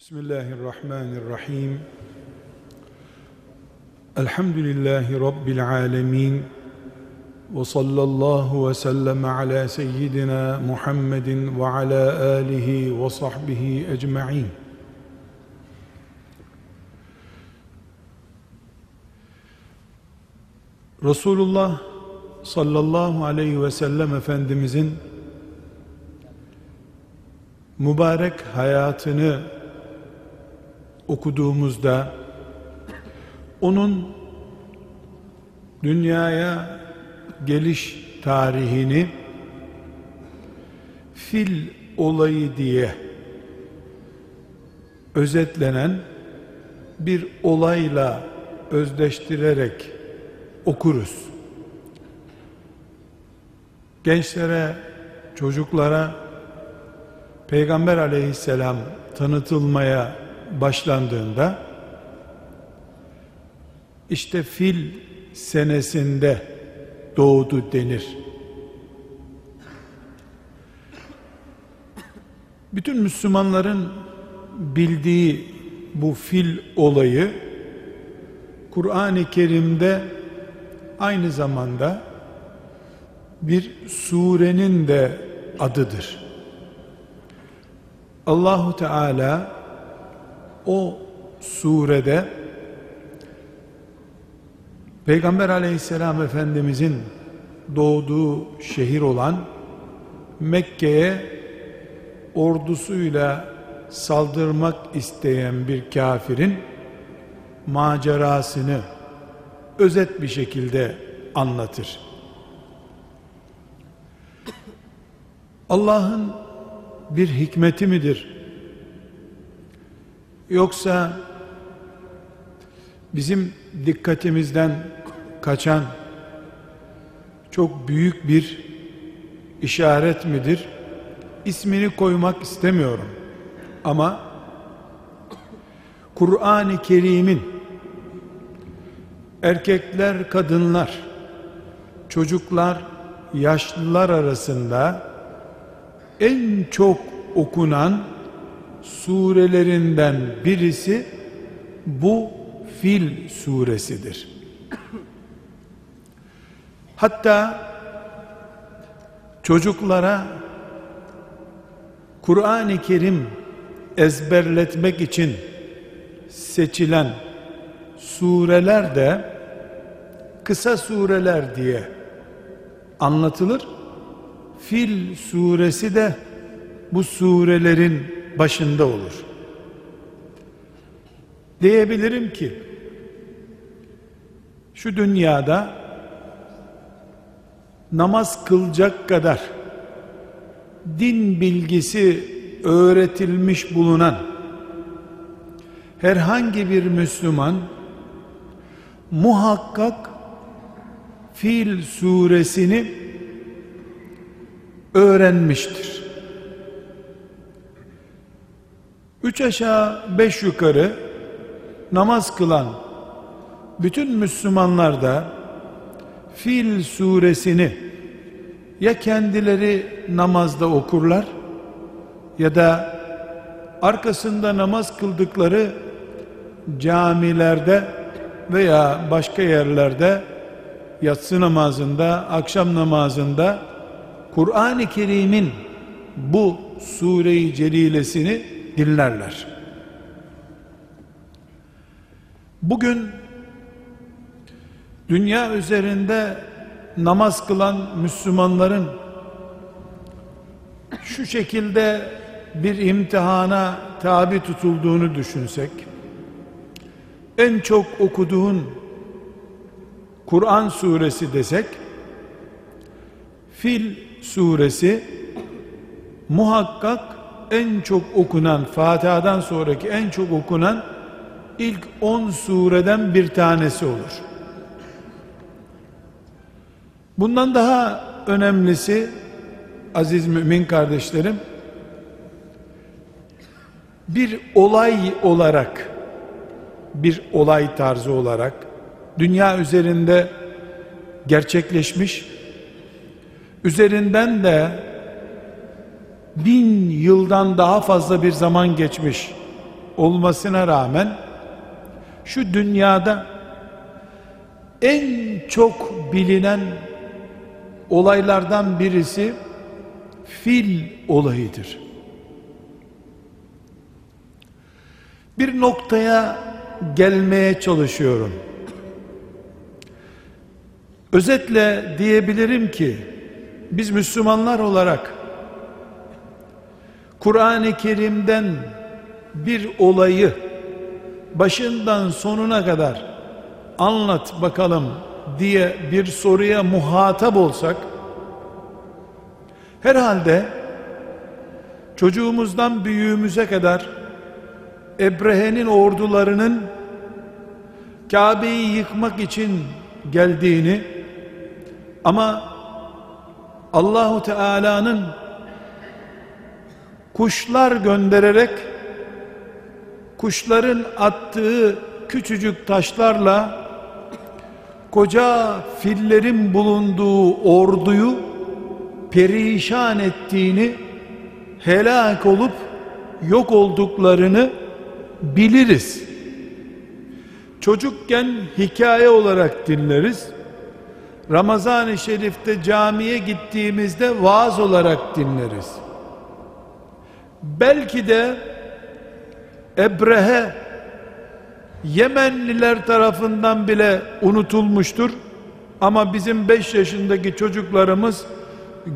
Bismillahirrahmanirrahim. Elhamdülillahi Rabbil alemin. Ve sallallahu ve sellem ala seyyidina Muhammedin ve ala alihi ve sahbihi ecma'in. Resulullah sallallahu aleyhi ve sellem Efendimizin mübarek hayatını okuduğumuzda onun dünyaya geliş tarihini fil olayı diye özetlenen bir olayla özdeştirerek okuruz. Gençlere, çocuklara Peygamber aleyhisselam tanıtılmaya başlandığında işte fil senesinde doğdu denir. Bütün Müslümanların bildiği bu fil olayı Kur'an-ı Kerim'de aynı zamanda bir surenin de adıdır. Allahu Teala o surede Peygamber aleyhisselam efendimizin doğduğu şehir olan Mekke'ye ordusuyla saldırmak isteyen bir kafirin macerasını özet bir şekilde anlatır. Allah'ın bir hikmeti midir? Yoksa bizim dikkatimizden kaçan çok büyük bir işaret midir? İsmini koymak istemiyorum. Ama Kur'an-ı Kerim'in erkekler, kadınlar, çocuklar, yaşlılar arasında en çok okunan surelerinden birisi bu Fil suresidir. Hatta çocuklara Kur'an-ı Kerim ezberletmek için seçilen sureler de kısa sureler diye anlatılır. Fil suresi de bu surelerin başında olur. Diyebilirim ki şu dünyada namaz kılacak kadar din bilgisi öğretilmiş bulunan herhangi bir Müslüman muhakkak Fil suresini öğrenmiştir. Üç aşağı beş yukarı namaz kılan bütün Müslümanlar da Fil suresini ya kendileri namazda okurlar ya da arkasında namaz kıldıkları camilerde veya başka yerlerde yatsı namazında, akşam namazında Kur'an-ı Kerim'in bu sure-i celilesini dinlerler. Bugün dünya üzerinde namaz kılan Müslümanların şu şekilde bir imtihana tabi tutulduğunu düşünsek en çok okuduğun Kur'an suresi desek Fil suresi muhakkak en çok okunan Fatiha'dan sonraki en çok okunan ilk 10 sureden bir tanesi olur. Bundan daha önemlisi aziz mümin kardeşlerim bir olay olarak bir olay tarzı olarak dünya üzerinde gerçekleşmiş üzerinden de bin yıldan daha fazla bir zaman geçmiş olmasına rağmen şu dünyada en çok bilinen olaylardan birisi fil olayıdır. Bir noktaya gelmeye çalışıyorum. Özetle diyebilirim ki biz Müslümanlar olarak Kur'an-ı Kerim'den bir olayı başından sonuna kadar anlat bakalım diye bir soruya muhatap olsak herhalde çocuğumuzdan büyüğümüze kadar Ebrehe'nin ordularının Kabe'yi yıkmak için geldiğini ama Allahu Teala'nın kuşlar göndererek kuşların attığı küçücük taşlarla koca fillerin bulunduğu orduyu perişan ettiğini helak olup yok olduklarını biliriz. Çocukken hikaye olarak dinleriz. Ramazan-ı Şerif'te camiye gittiğimizde vaaz olarak dinleriz. Belki de Ebrehe Yemenliler tarafından bile unutulmuştur. Ama bizim 5 yaşındaki çocuklarımız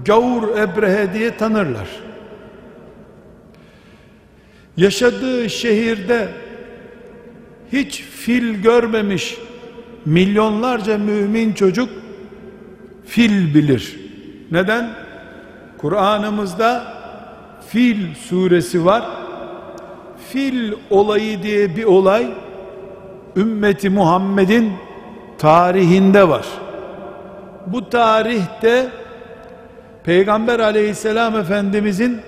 Gavur Ebrehe diye tanırlar. Yaşadığı şehirde hiç fil görmemiş milyonlarca mümin çocuk fil bilir. Neden? Kur'an'ımızda fil suresi var. Fil olayı diye bir olay ümmeti Muhammed'in tarihinde var. Bu tarihte Peygamber aleyhisselam efendimizin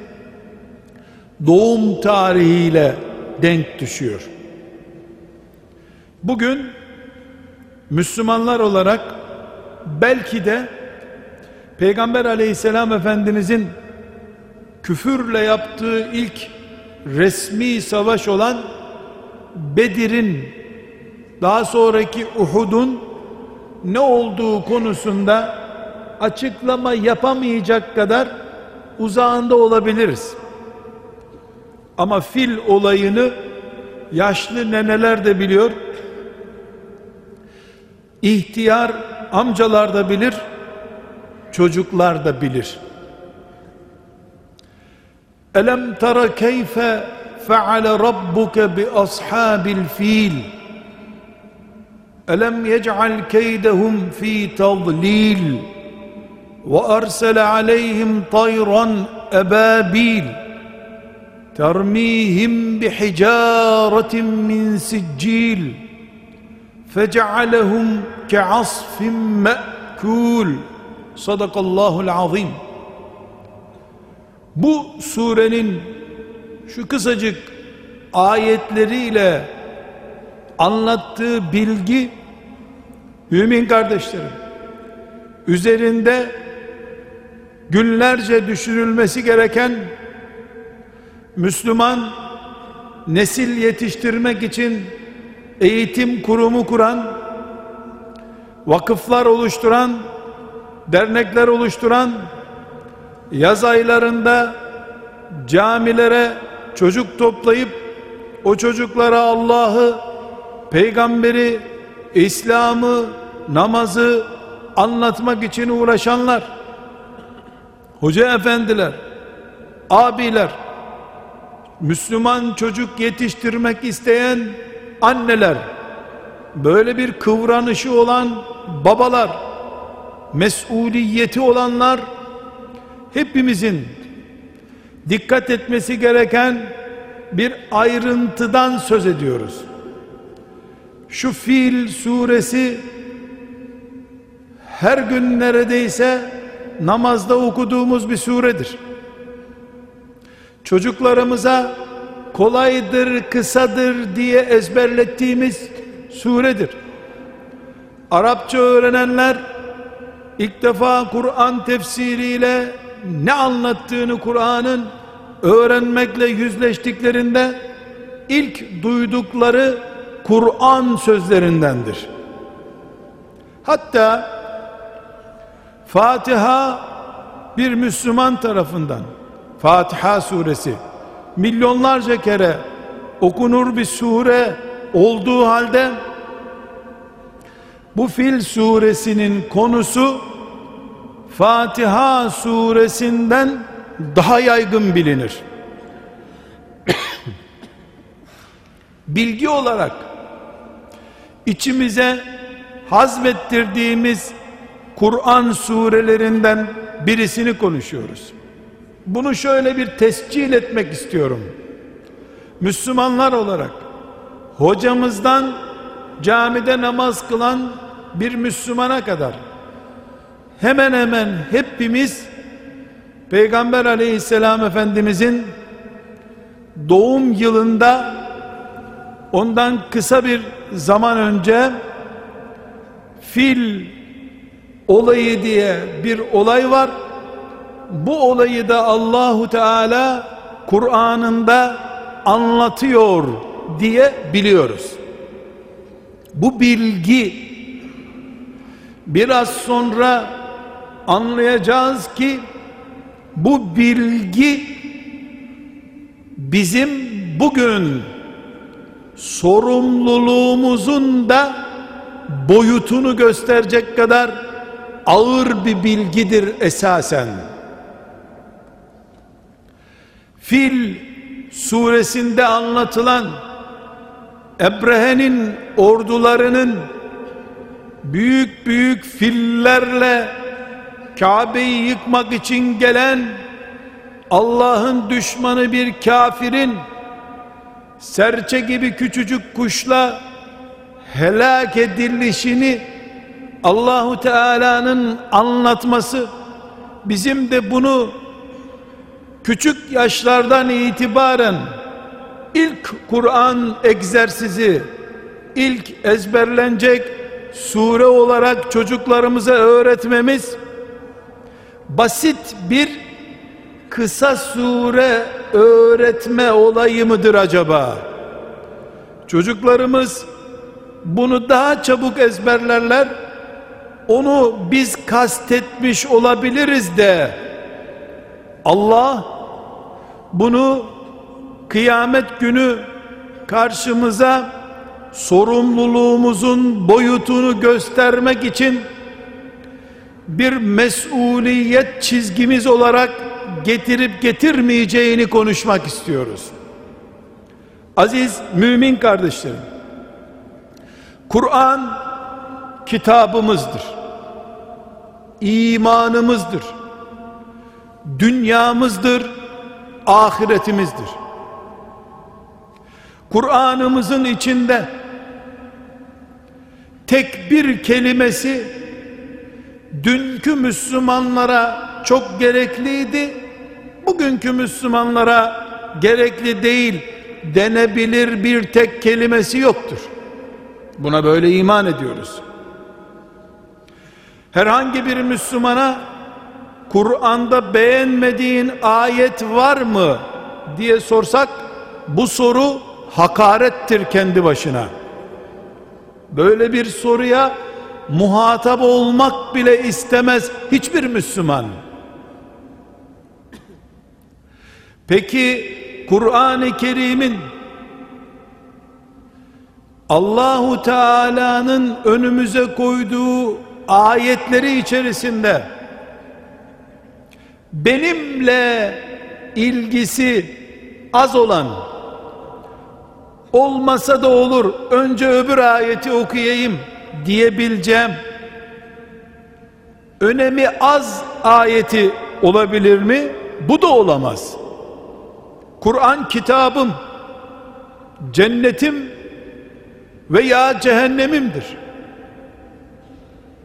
doğum tarihiyle denk düşüyor. Bugün Müslümanlar olarak belki de Peygamber aleyhisselam efendimizin küfürle yaptığı ilk resmi savaş olan Bedir'in daha sonraki Uhud'un ne olduğu konusunda açıklama yapamayacak kadar uzağında olabiliriz. Ama fil olayını yaşlı neneler de biliyor. İhtiyar amcalar da bilir. Çocuklar da bilir. ألم تر كيف فعل ربك بأصحاب الفيل؟ ألم يجعل كيدهم في تضليل؟ وأرسل عليهم طيرا أبابيل ترميهم بحجارة من سجيل فجعلهم كعصف مأكول. صدق الله العظيم. Bu surenin şu kısacık ayetleriyle anlattığı bilgi mümin kardeşlerim üzerinde günlerce düşünülmesi gereken Müslüman nesil yetiştirmek için eğitim kurumu kuran, vakıflar oluşturan, dernekler oluşturan, yaz aylarında camilere çocuk toplayıp o çocuklara Allah'ı, peygamberi, İslam'ı, namazı anlatmak için uğraşanlar, hoca efendiler, abiler, Müslüman çocuk yetiştirmek isteyen anneler, böyle bir kıvranışı olan babalar, mesuliyeti olanlar, hepimizin dikkat etmesi gereken bir ayrıntıdan söz ediyoruz. Şu Fil suresi her gün neredeyse namazda okuduğumuz bir suredir çocuklarımıza kolaydır, kısadır diye ezberlettiğimiz suredir. Arapça öğrenenler ilk defa Kur'an tefsiriyle ne anlattığını Kur'an'ın öğrenmekle yüzleştiklerinde ilk duydukları Kur'an sözlerindendir. Hatta Fatiha bir Müslüman tarafından Fatiha suresi milyonlarca kere okunur bir sure olduğu halde bu Fil suresinin konusu Fatiha suresinden daha yaygın bilinir. Bilgi olarak içimize hazmettirdiğimiz Kur'an surelerinden birisini konuşuyoruz. Bunu şöyle bir tescil etmek istiyorum. Müslümanlar olarak hocamızdan camide namaz kılan bir Müslümana kadar hemen hemen hepimiz Peygamber aleyhisselam efendimizin doğum yılında ondan kısa bir zaman önce fil olayı diye bir olay var. Bu olayı da Allahu Teala Kur'an'ında anlatıyor diye biliyoruz. Bu bilgi biraz sonra anlayacağız ki bu bilgi bizim bugün sorumluluğumuzun da boyutunu gösterecek kadar ağır bir bilgidir esasen. Fil suresinde anlatılan Ebrehe'nin ordularının büyük büyük fillerle Kabe'yi yıkmak için gelen Allah'ın düşmanı bir kafirin serçe gibi küçücük kuşla helak edilişini Allahu Teala'nın anlatması bizim de bunu küçük yaşlardan itibaren ilk Kur'an egzersizi ilk ezberlenecek sure olarak çocuklarımıza öğretmemiz basit bir kısa sure öğretme olayı mıdır acaba? Çocuklarımız bunu daha çabuk ezberlerler. Onu biz kastetmiş olabiliriz de Allah bunu kıyamet günü karşımıza sorumluluğumuzun boyutunu göstermek için bir mesuliyet çizgimiz olarak getirip getirmeyeceğini konuşmak istiyoruz. Aziz mümin kardeşlerim, Kur'an kitabımızdır. İmanımızdır. Dünyamızdır, ahiretimizdir. Kur'an'ımızın içinde tek bir kelimesi dünkü Müslümanlara çok gerekliydi. Bugünkü Müslümanlara gerekli değil denebilir bir tek kelimesi yoktur. Buna böyle iman ediyoruz. Herhangi bir Müslümana Kur'an'da beğenmediğin ayet var mı diye sorsak bu soru hakarettir kendi başına. Böyle bir soruya muhatap olmak bile istemez hiçbir Müslüman. Peki Kur'an-ı Kerim'in Allahu Teala'nın önümüze koyduğu ayetleri içerisinde benimle ilgisi az olan olmasa da olur önce öbür ayeti okuyayım diyebileceğim önemi az ayeti olabilir mi? Bu da olamaz. Kur'an kitabım cennetim veya cehennemimdir.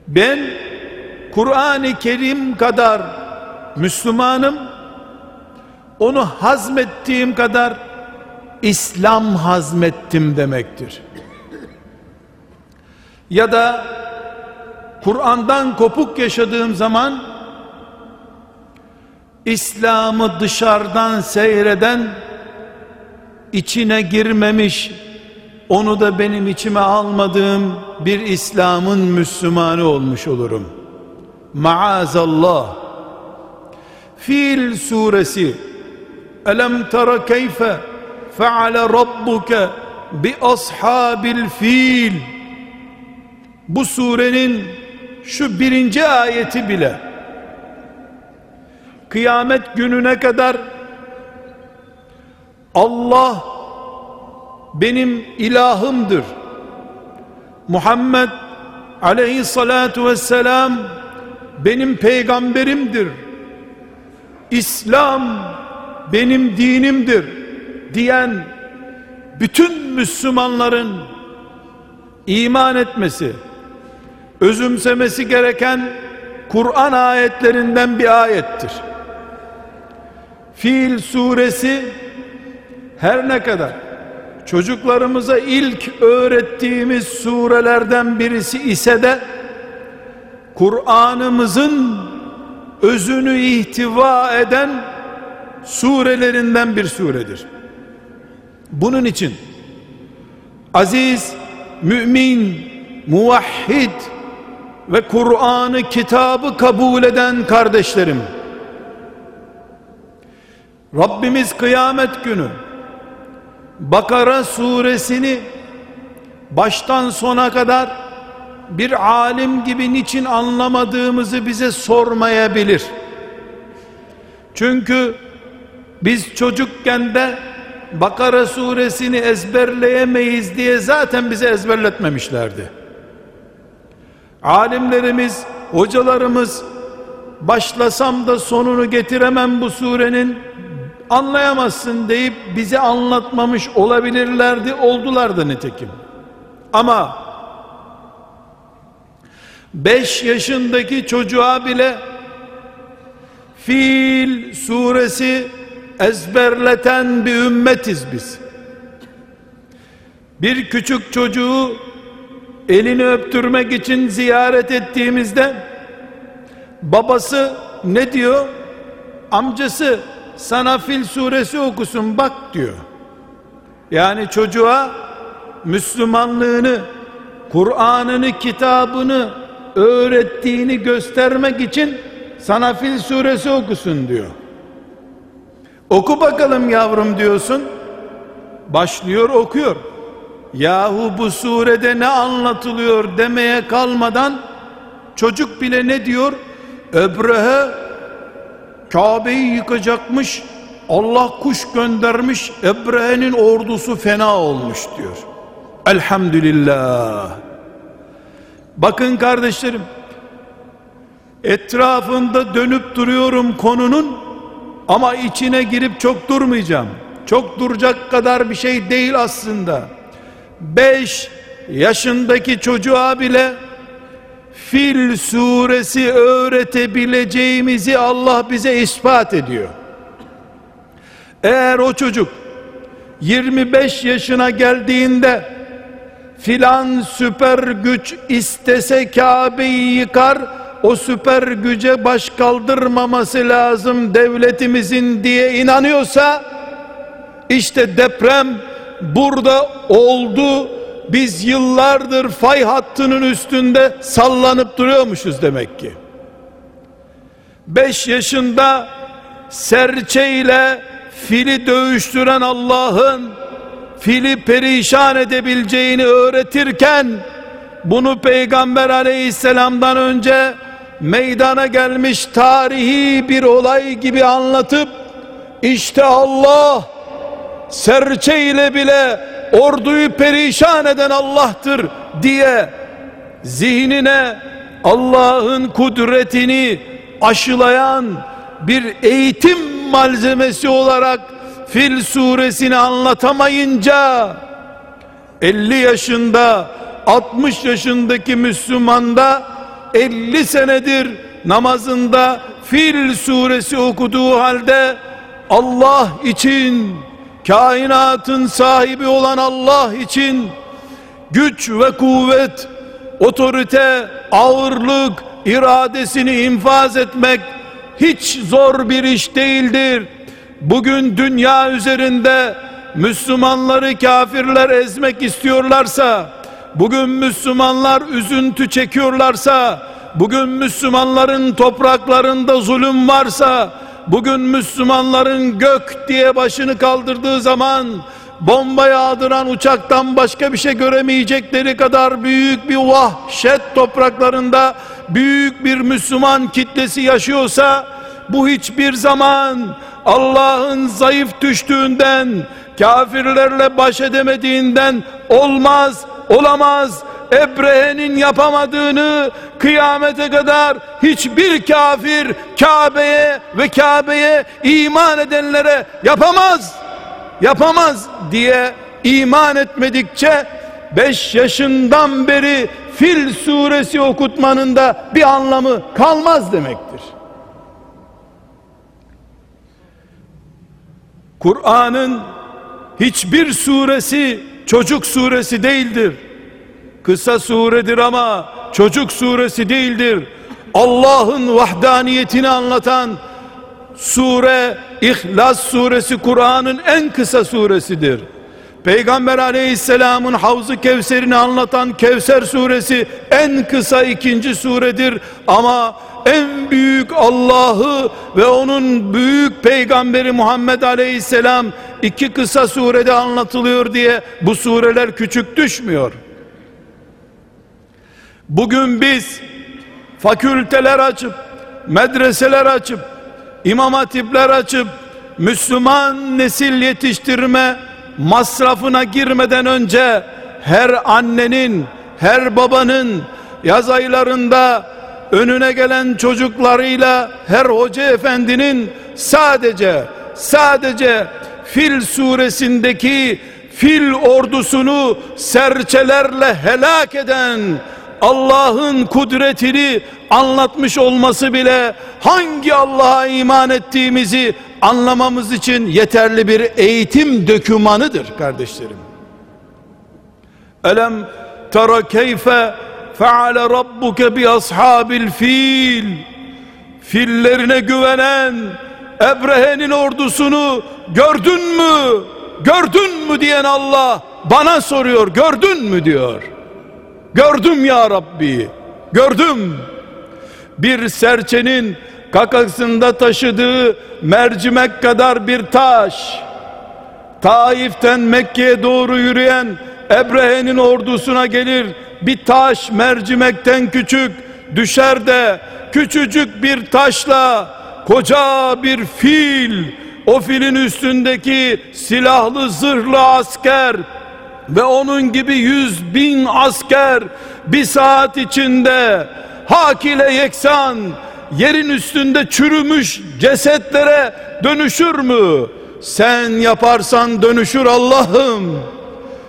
Ben Kur'an-ı Kerim kadar Müslümanım. Onu hazmettiğim kadar İslam hazmettim demektir. Ya da Kur'an'dan kopuk yaşadığım zaman İslam'ı dışarıdan seyreden içine girmemiş, onu da benim içime almadığım bir İslam'ın Müslümanı olmuş olurum. Maazallah. Fil suresi Elem tara keyfe feale rabbuke bi ashabil fil bu surenin şu birinci ayeti bile kıyamet gününe kadar Allah benim ilahımdır. Muhammed aleyhissalatu vesselam benim peygamberimdir. İslam benim dinimdir diyen bütün Müslümanların iman etmesi, özümsemesi gereken Kur'an ayetlerinden bir ayettir. Fil suresi her ne kadar çocuklarımıza ilk öğrettiğimiz surelerden birisi ise de Kur'an'ımızın özünü ihtiva eden surelerinden bir suredir. Bunun için aziz, mümin, muvahhid ve Kur'an'ı kitabı kabul eden kardeşlerim Rabbimiz kıyamet günü Bakara suresini baştan sona kadar bir alim gibi niçin anlamadığımızı bize sormayabilir. Çünkü biz çocukken de Bakara suresini ezberleyemeyiz diye zaten bize ezberletmemişlerdi. Alimlerimiz, hocalarımız başlasam da sonunu getiremem bu surenin anlayamazsın deyip bize anlatmamış olabilirlerdi oldular da nitekim ama 5 yaşındaki çocuğa bile Fil suresi ezberleten bir ümmetiz biz. Bir küçük çocuğu elini öptürmek için ziyaret ettiğimizde babası ne diyor? Amcası sana Fil suresi okusun bak diyor. Yani çocuğa Müslümanlığını, Kur'an'ını, kitabını öğrettiğini göstermek için sana Fil suresi okusun diyor. Oku bakalım yavrum diyorsun. Başlıyor okuyor. Yahu bu surede ne anlatılıyor demeye kalmadan çocuk bile ne diyor? Ebrehe Kabe'yi yıkacakmış. Allah kuş göndermiş. Ebrehe'nin ordusu fena olmuş diyor. Elhamdülillah. Bakın kardeşlerim. Etrafında dönüp duruyorum konunun ama içine girip çok durmayacağım. Çok duracak kadar bir şey değil aslında. 5 yaşındaki çocuğa bile Fil suresi öğretebileceğimizi Allah bize ispat ediyor. Eğer o çocuk 25 yaşına geldiğinde filan süper güç istese Kabe'yi yıkar o süper güce baş kaldırmaması lazım devletimizin diye inanıyorsa işte deprem burada oldu biz yıllardır fay hattının üstünde sallanıp duruyormuşuz demek ki. Beş yaşında serçeyle fili dövüştüren Allah'ın fili perişan edebileceğini öğretirken bunu peygamber aleyhisselamdan önce meydana gelmiş tarihi bir olay gibi anlatıp işte Allah serçe ile bile orduyu perişan eden Allah'tır diye zihnine Allah'ın kudretini aşılayan bir eğitim malzemesi olarak Fil suresini anlatamayınca 50 yaşında 60 yaşındaki Müslümanda 50 senedir namazında Fil suresi okuduğu halde Allah için kainatın sahibi olan Allah için güç ve kuvvet, otorite, ağırlık, iradesini infaz etmek hiç zor bir iş değildir. Bugün dünya üzerinde Müslümanları kafirler ezmek istiyorlarsa, bugün Müslümanlar üzüntü çekiyorlarsa, bugün Müslümanların topraklarında zulüm varsa, bugün Müslümanların gök diye başını kaldırdığı zaman, bomba yağdıran uçaktan başka bir şey göremeyecekleri kadar büyük bir vahşet topraklarında büyük bir Müslüman kitlesi yaşıyorsa bu hiçbir zaman Allah'ın zayıf düştüğünden kafirlerle baş edemediğinden olmaz olamaz Ebrehe'nin yapamadığını kıyamete kadar hiçbir kafir Kabe'ye ve Kabe'ye iman edenlere yapamaz yapamaz diye iman etmedikçe 5 yaşından beri Fil suresi okutmanın da bir anlamı kalmaz demektir. Kur'an'ın hiçbir suresi çocuk suresi değildir. Kısa suredir ama çocuk suresi değildir. Allah'ın vahdaniyetini anlatan sure İhlas suresi Kur'an'ın en kısa suresidir. Peygamber aleyhisselamın Havzu Kevser'ini anlatan Kevser suresi en kısa ikinci suredir ama en büyük Allah'ı ve onun büyük peygamberi Muhammed aleyhisselam iki kısa surede anlatılıyor diye bu sureler küçük düşmüyor. Bugün biz fakülteler açıp medreseler açıp imam hatipler açıp Müslüman nesil yetiştirme masrafına girmeden önce her annenin, her babanın yaz aylarında önüne gelen çocuklarıyla her hoca efendinin sadece sadece Fil suresindeki fil ordusunu serçelerle helak eden Allah'ın kudretini anlatmış olması bile hangi Allah'a iman ettiğimizi anlamamız için yeterli bir eğitim dökümanıdır kardeşlerim. Elem tara keyfe feale rabbuke bi ashabil fil fillerine güvenen Ebrehe'nin ordusunu gördün mü? Gördün mü diyen Allah bana soruyor gördün mü diyor. Gördüm ya Rabbi. Gördüm. Bir serçenin kakasında taşıdığı mercimek kadar bir taş. Taif'ten Mekke'ye doğru yürüyen Ebrehe'nin ordusuna gelir. Bir taş mercimekten küçük düşer de küçücük bir taşla koca bir fil o filin üstündeki silahlı zırhlı asker ve onun gibi yüz bin asker bir saat içinde hak ile yeksan yerin üstünde çürümüş cesetlere dönüşür mü? Sen yaparsan dönüşür Allah'ım.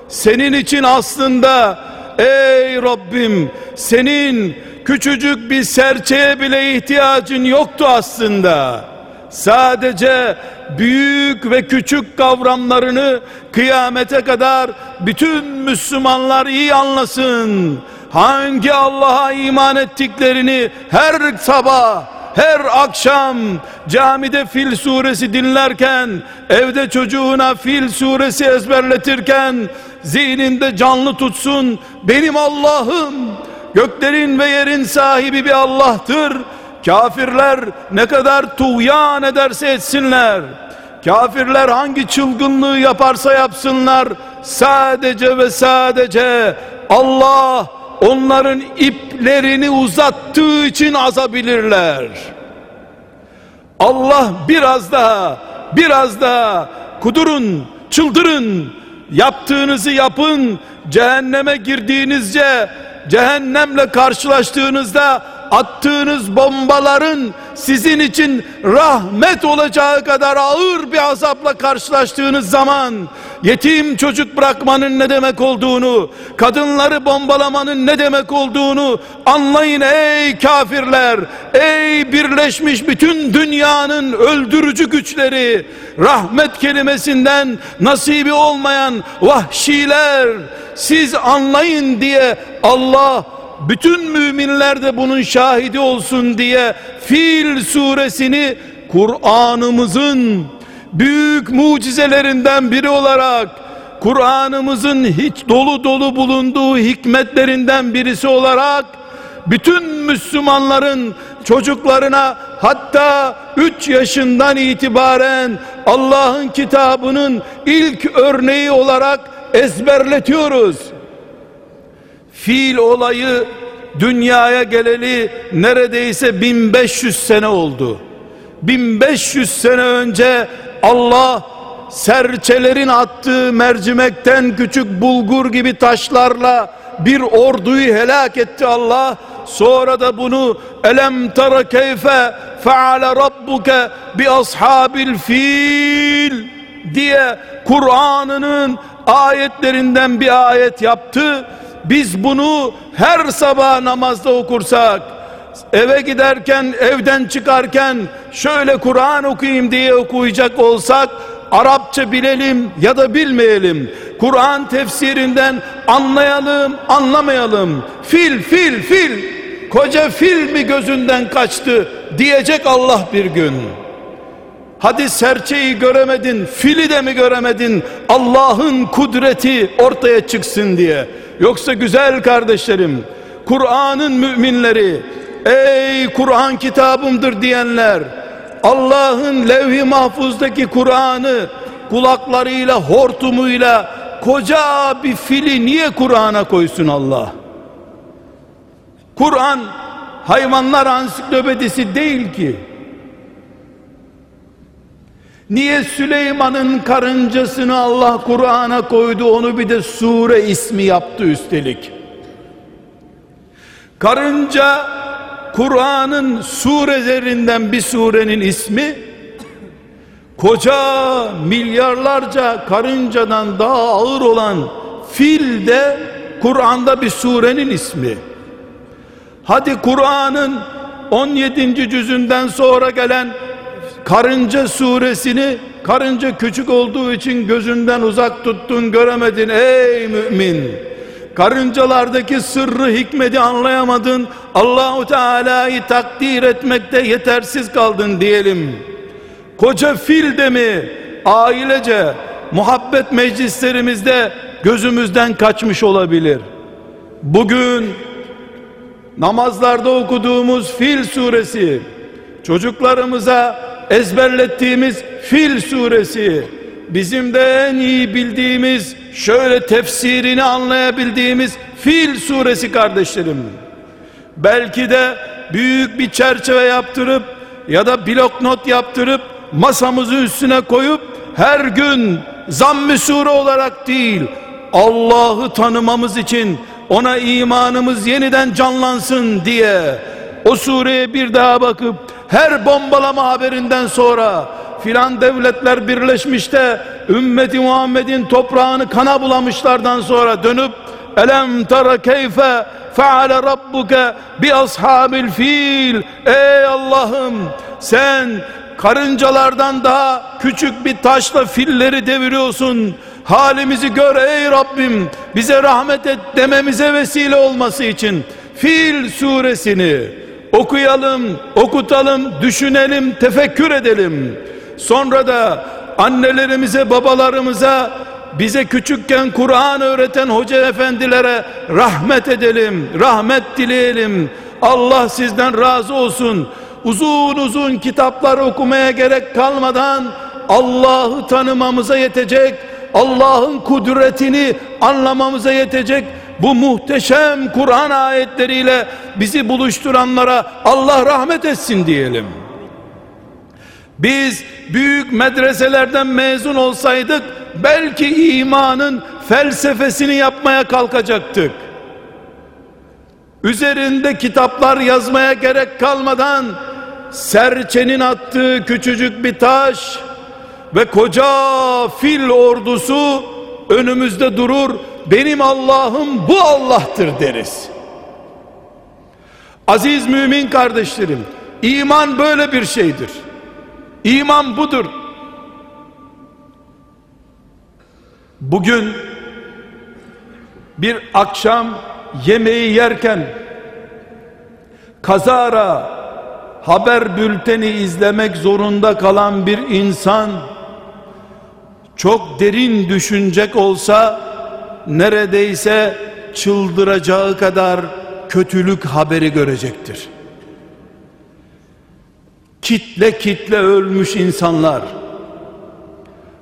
Senin için aslında ey Rabbim senin küçücük bir serçeye bile ihtiyacın yoktu aslında. Sadece büyük ve küçük kavramlarını kıyamete kadar bütün Müslümanlar iyi anlasın. Hangi Allah'a iman ettiklerini her sabah her akşam camide Fil suresi dinlerken, evde çocuğuna Fil suresi ezberletirken zihninde canlı tutsun. Benim Allah'ım göklerin ve yerin sahibi bir Allah'tır. Kafirler ne kadar tuğyan ederse etsinler. Kafirler hangi çılgınlığı yaparsa yapsınlar. Sadece ve sadece Allah onların iplerini uzattığı için azabilirler. Allah biraz daha, biraz daha kudurun, çıldırın, yaptığınızı yapın, cehenneme girdiğinizce, cehennemle karşılaştığınızda attığınız bombaların sizin için rahmet olacağı kadar ağır bir azapla karşılaştığınız zaman yetim çocuk bırakmanın ne demek olduğunu, kadınları bombalamanın ne demek olduğunu anlayın ey kafirler, ey birleşmiş bütün dünyanın öldürücü güçleri, rahmet kelimesinden nasibi olmayan vahşiler, siz anlayın diye Allah bütün müminler de bunun şahidi olsun diye Fil suresini Kur'an'ımızın büyük mucizelerinden biri olarak Kur'an'ımızın hiç dolu dolu bulunduğu hikmetlerinden birisi olarak bütün Müslümanların çocuklarına hatta 3 yaşından itibaren Allah'ın kitabının ilk örneği olarak ezberletiyoruz. Fil olayı dünyaya geleli neredeyse 1500 sene oldu. 1500 sene önce Allah serçelerin attığı mercimekten küçük bulgur gibi taşlarla bir orduyu helak etti Allah. Sonra da bunu elem tara keyfe feale rabbuke bi ashabil fil diye Kur'an'ının ayetlerinden bir ayet yaptı. Biz bunu her sabah namazda okursak, eve giderken, evden çıkarken şöyle Kur'an okuyayım diye okuyacak olsak, Arapça bilelim ya da bilmeyelim. Kur'an tefsirinden anlayalım, anlamayalım. Fil, fil, fil. Koca fil mi gözünden kaçtı diyecek Allah bir gün. Hadi serçeyi göremedin, fili de mi göremedin? Allah'ın kudreti ortaya çıksın diye. Yoksa güzel kardeşlerim, Kur'an'ın müminleri, ey Kur'an kitabımdır diyenler, Allah'ın levh-i mahfuzdaki Kur'an'ı kulaklarıyla, hortumuyla, koca bir fili niye Kur'an'a koysun Allah? Kur'an hayvanlar ansiklopedisi değil ki. Niye Süleyman'ın karıncasını Allah Kur'an'a koydu onu bir de sure ismi yaptı üstelik. Karınca Kur'an'ın surelerinden bir surenin ismi koca milyarlarca karıncadan daha ağır olan fil de Kur'an'da bir surenin ismi. Hadi Kur'an'ın 17. cüzünden sonra gelen karınca suresini karınca küçük olduğu için gözünden uzak tuttun göremedin ey mümin. Karıncalardaki sırrı hikmeti anlayamadın Allahu Teala'yı takdir etmekte yetersiz kaldın diyelim. Koca fil de mi? Ailece muhabbet meclislerimizde gözümüzden kaçmış olabilir. Bugün namazlarda okuduğumuz fil suresi çocuklarımıza ezberlettiğimiz Fil suresi bizim de en iyi bildiğimiz şöyle tefsirini anlayabildiğimiz Fil suresi kardeşlerim. Belki de büyük bir çerçeve yaptırıp ya da bloknot yaptırıp masamızı üstüne koyup her gün zamm-ı sure olarak değil Allah'ı tanımamız için ona imanımız yeniden canlansın diye o sureye bir daha bakıp her bombalama haberinden sonra filan devletler birleşmiş de ümmeti Muhammed'in toprağını kana bulamışlardan sonra dönüp elem tara keyfe feale rabbuke bi ashabil fil. Ey Allah'ım sen karıncalardan daha küçük bir taşla filleri deviriyorsun. Halimizi gör ey Rabbim bize rahmet et dememize vesile olması için. Fil suresini okuyalım, okutalım, düşünelim, tefekkür edelim. Sonra da annelerimize, babalarımıza, bize küçükken Kur'an öğreten hoca efendilere rahmet edelim, rahmet dileyelim. Allah sizden razı olsun. Uzun uzun kitaplar okumaya gerek kalmadan Allah'ı tanımamıza yetecek, Allah'ın kudretini anlamamıza yetecek bu muhteşem Kur'an ayetleriyle bizi buluşturanlara Allah rahmet etsin diyelim. Biz büyük medreselerden mezun olsaydık belki imanın felsefesini yapmaya kalkacaktık. Üzerinde kitaplar yazmaya gerek kalmadan serçenin attığı küçücük bir taş ve koca fil ordusu önümüzde durur benim Allah'ım bu Allah'tır deriz. Aziz mümin kardeşlerim, iman böyle bir şeydir. İman budur. Bugün bir akşam yemeği yerken kazara haber bülteni izlemek zorunda kalan bir insan çok derin düşünecek olsa neredeyse çıldıracağı kadar kötülük haberi görecektir. Kitle kitle ölmüş insanlar,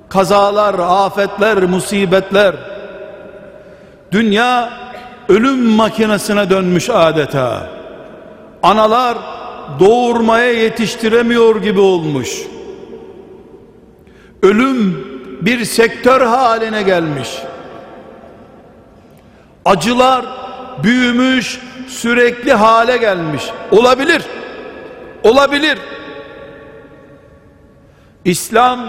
kazalar, afetler, musibetler, dünya ölüm makinesine dönmüş adeta. Analar doğurmaya yetiştiremiyor gibi olmuş. Ölüm bir sektör haline gelmiş. Acılar büyümüş, sürekli hale gelmiş. Olabilir. Olabilir. İslam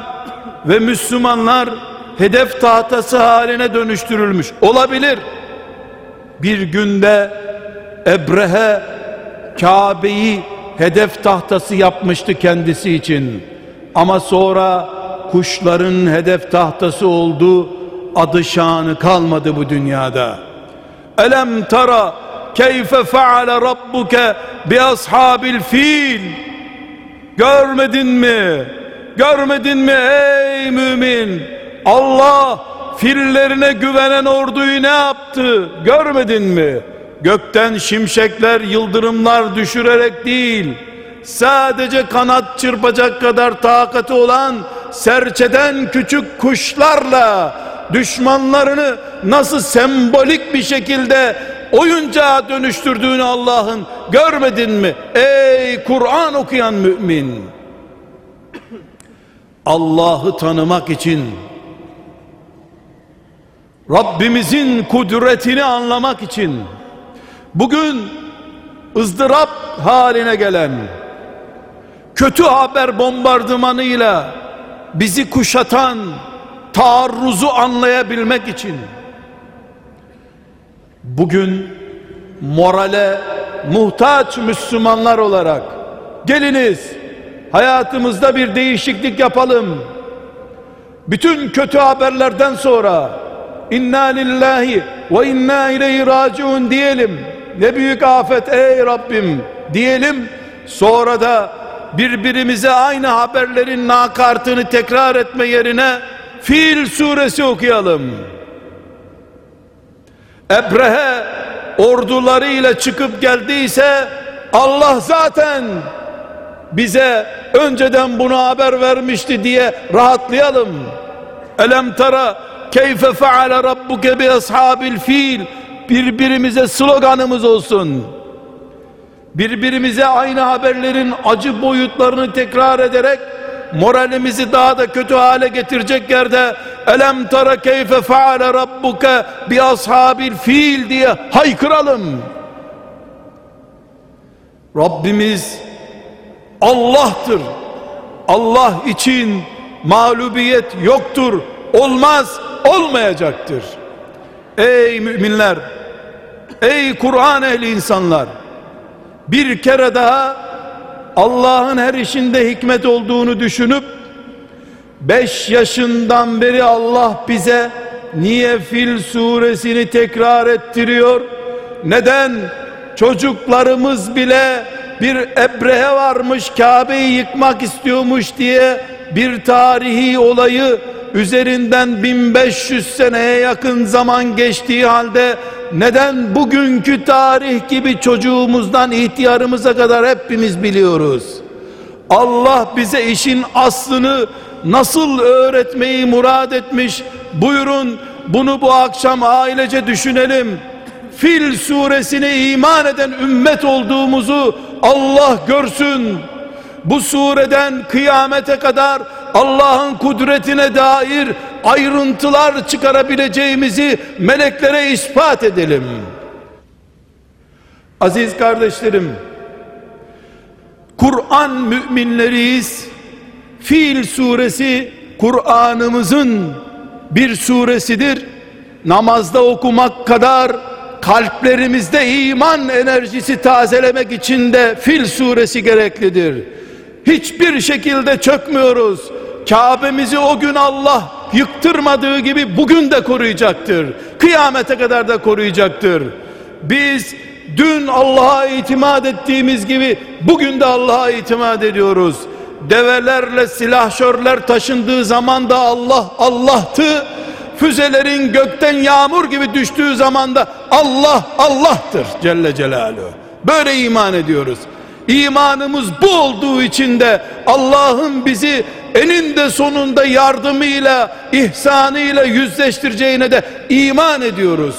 ve Müslümanlar hedef tahtası haline dönüştürülmüş. Olabilir. Bir günde Ebrehe Kabe'yi hedef tahtası yapmıştı kendisi için. Ama sonra kuşların hedef tahtası oldu. Adı şanı kalmadı bu dünyada. Elem tara keyfe faale rabbuke bi ashabil fil. Görmedin mi? Görmedin mi ey mümin? Allah fillerine güvenen orduyu ne yaptı? Görmedin mi? Gökten şimşekler, yıldırımlar düşürerek değil, sadece kanat çırpacak kadar takati olan serçeden küçük kuşlarla düşmanlarını nasıl sembolik bir şekilde oyuncağa dönüştürdüğünü Allah'ın görmedin mi? Ey Kur'an okuyan mümin! Allah'ı tanımak için Rabbimizin kudretini anlamak için bugün ızdırap haline gelen kötü haber bombardımanıyla bizi kuşatan taarruzu anlayabilmek için bugün morale muhtaç Müslümanlar olarak geliniz hayatımızda bir değişiklik yapalım. Bütün kötü haberlerden sonra inna lillahi ve inna ileyhi raciun diyelim. Ne büyük afet ey Rabbim diyelim. Sonra da birbirimize aynı haberlerin nakartını tekrar etme yerine Fil suresi okuyalım. Ebrehe ordularıyla çıkıp geldiyse Allah zaten bize önceden bunu haber vermişti diye rahatlayalım. Elem tara keyfe faale rabbuke bi ashabil fil birbirimize sloganımız olsun birbirimize aynı haberlerin acı boyutlarını tekrar ederek moralimizi daha da kötü hale getirecek yerde elem tara keyfe faale rabbuke bi ashabil fil diye haykıralım. Rabbimiz Allah'tır. Allah için mağlubiyet yoktur olmaz olmayacaktır. Ey müminler ey Kur'an ehli insanlar bir kere daha Allah'ın her işinde hikmet olduğunu düşünüp beş yaşından beri Allah bize niye Fil suresini tekrar ettiriyor? Neden çocuklarımız bile bir Ebrehe varmış Kabe'yi yıkmak istiyormuş diye bir tarihi olayı üzerinden 1500 seneye yakın zaman geçtiği halde neden bugünkü tarih gibi çocuğumuzdan ihtiyarımıza kadar hepimiz biliyoruz. Allah bize işin aslını nasıl öğretmeyi murad etmiş? Buyurun bunu bu akşam ailece düşünelim. Fil suresine iman eden ümmet olduğumuzu Allah görsün. Bu sureden kıyamete kadar Allah'ın kudretine dair ayrıntılar çıkarabileceğimizi meleklere ispat edelim. Aziz kardeşlerim, Kur'an müminleriyiz. Fil suresi Kur'an'ımızın bir suresidir. Namazda okumak kadar kalplerimizde iman enerjisi tazelemek için de Fil suresi gereklidir. Hiçbir şekilde çökmüyoruz. Kabe'mizi o gün Allah yıktırmadığı gibi bugün de koruyacaktır. Kıyamete kadar da koruyacaktır. Biz dün Allah'a itimat ettiğimiz gibi bugün de Allah'a itimat ediyoruz. Develerle silahşörler taşındığı zaman da Allah Allah'tı. Füzelerin gökten yağmur gibi düştüğü zaman da Allah Allah'tır Celle Celaluhu. Böyle iman ediyoruz. İmanımız bu olduğu için de Allah'ın bizi eninde sonunda yardımıyla, ihsanıyla yüzleştireceğine de iman ediyoruz.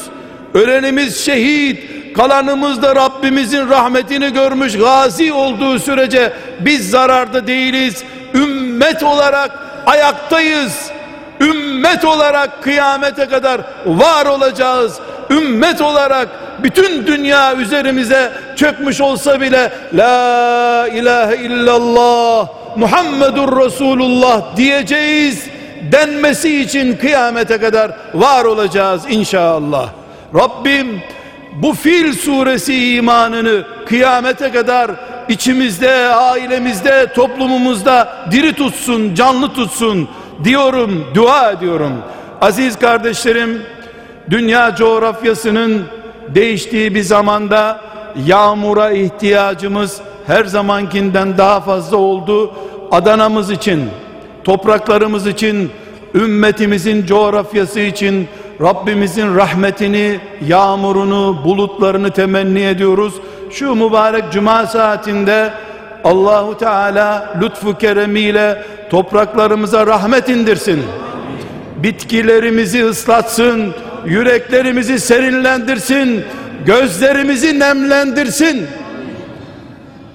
Ölenimiz şehit, kalanımız da Rabbimizin rahmetini görmüş gazi olduğu sürece biz zararda değiliz. Ümmet olarak ayaktayız. Ümmet olarak kıyamete kadar var olacağız. Ümmet olarak bütün dünya üzerimize çökmüş olsa bile La ilahe illallah Muhammedur Resulullah diyeceğiz denmesi için kıyamete kadar var olacağız inşallah. Rabbim bu Fil suresi imanını kıyamete kadar içimizde, ailemizde, toplumumuzda diri tutsun, canlı tutsun diyorum, dua ediyorum. Aziz kardeşlerim, dünya coğrafyasının değiştiği bir zamanda yağmura ihtiyacımız her zamankinden daha fazla oldu. Adana'mız için, topraklarımız için, ümmetimizin coğrafyası için Rabbimizin rahmetini, yağmurunu, bulutlarını temenni ediyoruz. Şu mübarek cuma saatinde Allahu Teala lütfu keremiyle topraklarımıza rahmet indirsin. Bitkilerimizi ıslatsın, yüreklerimizi serinlendirsin, gözlerimizi nemlendirsin.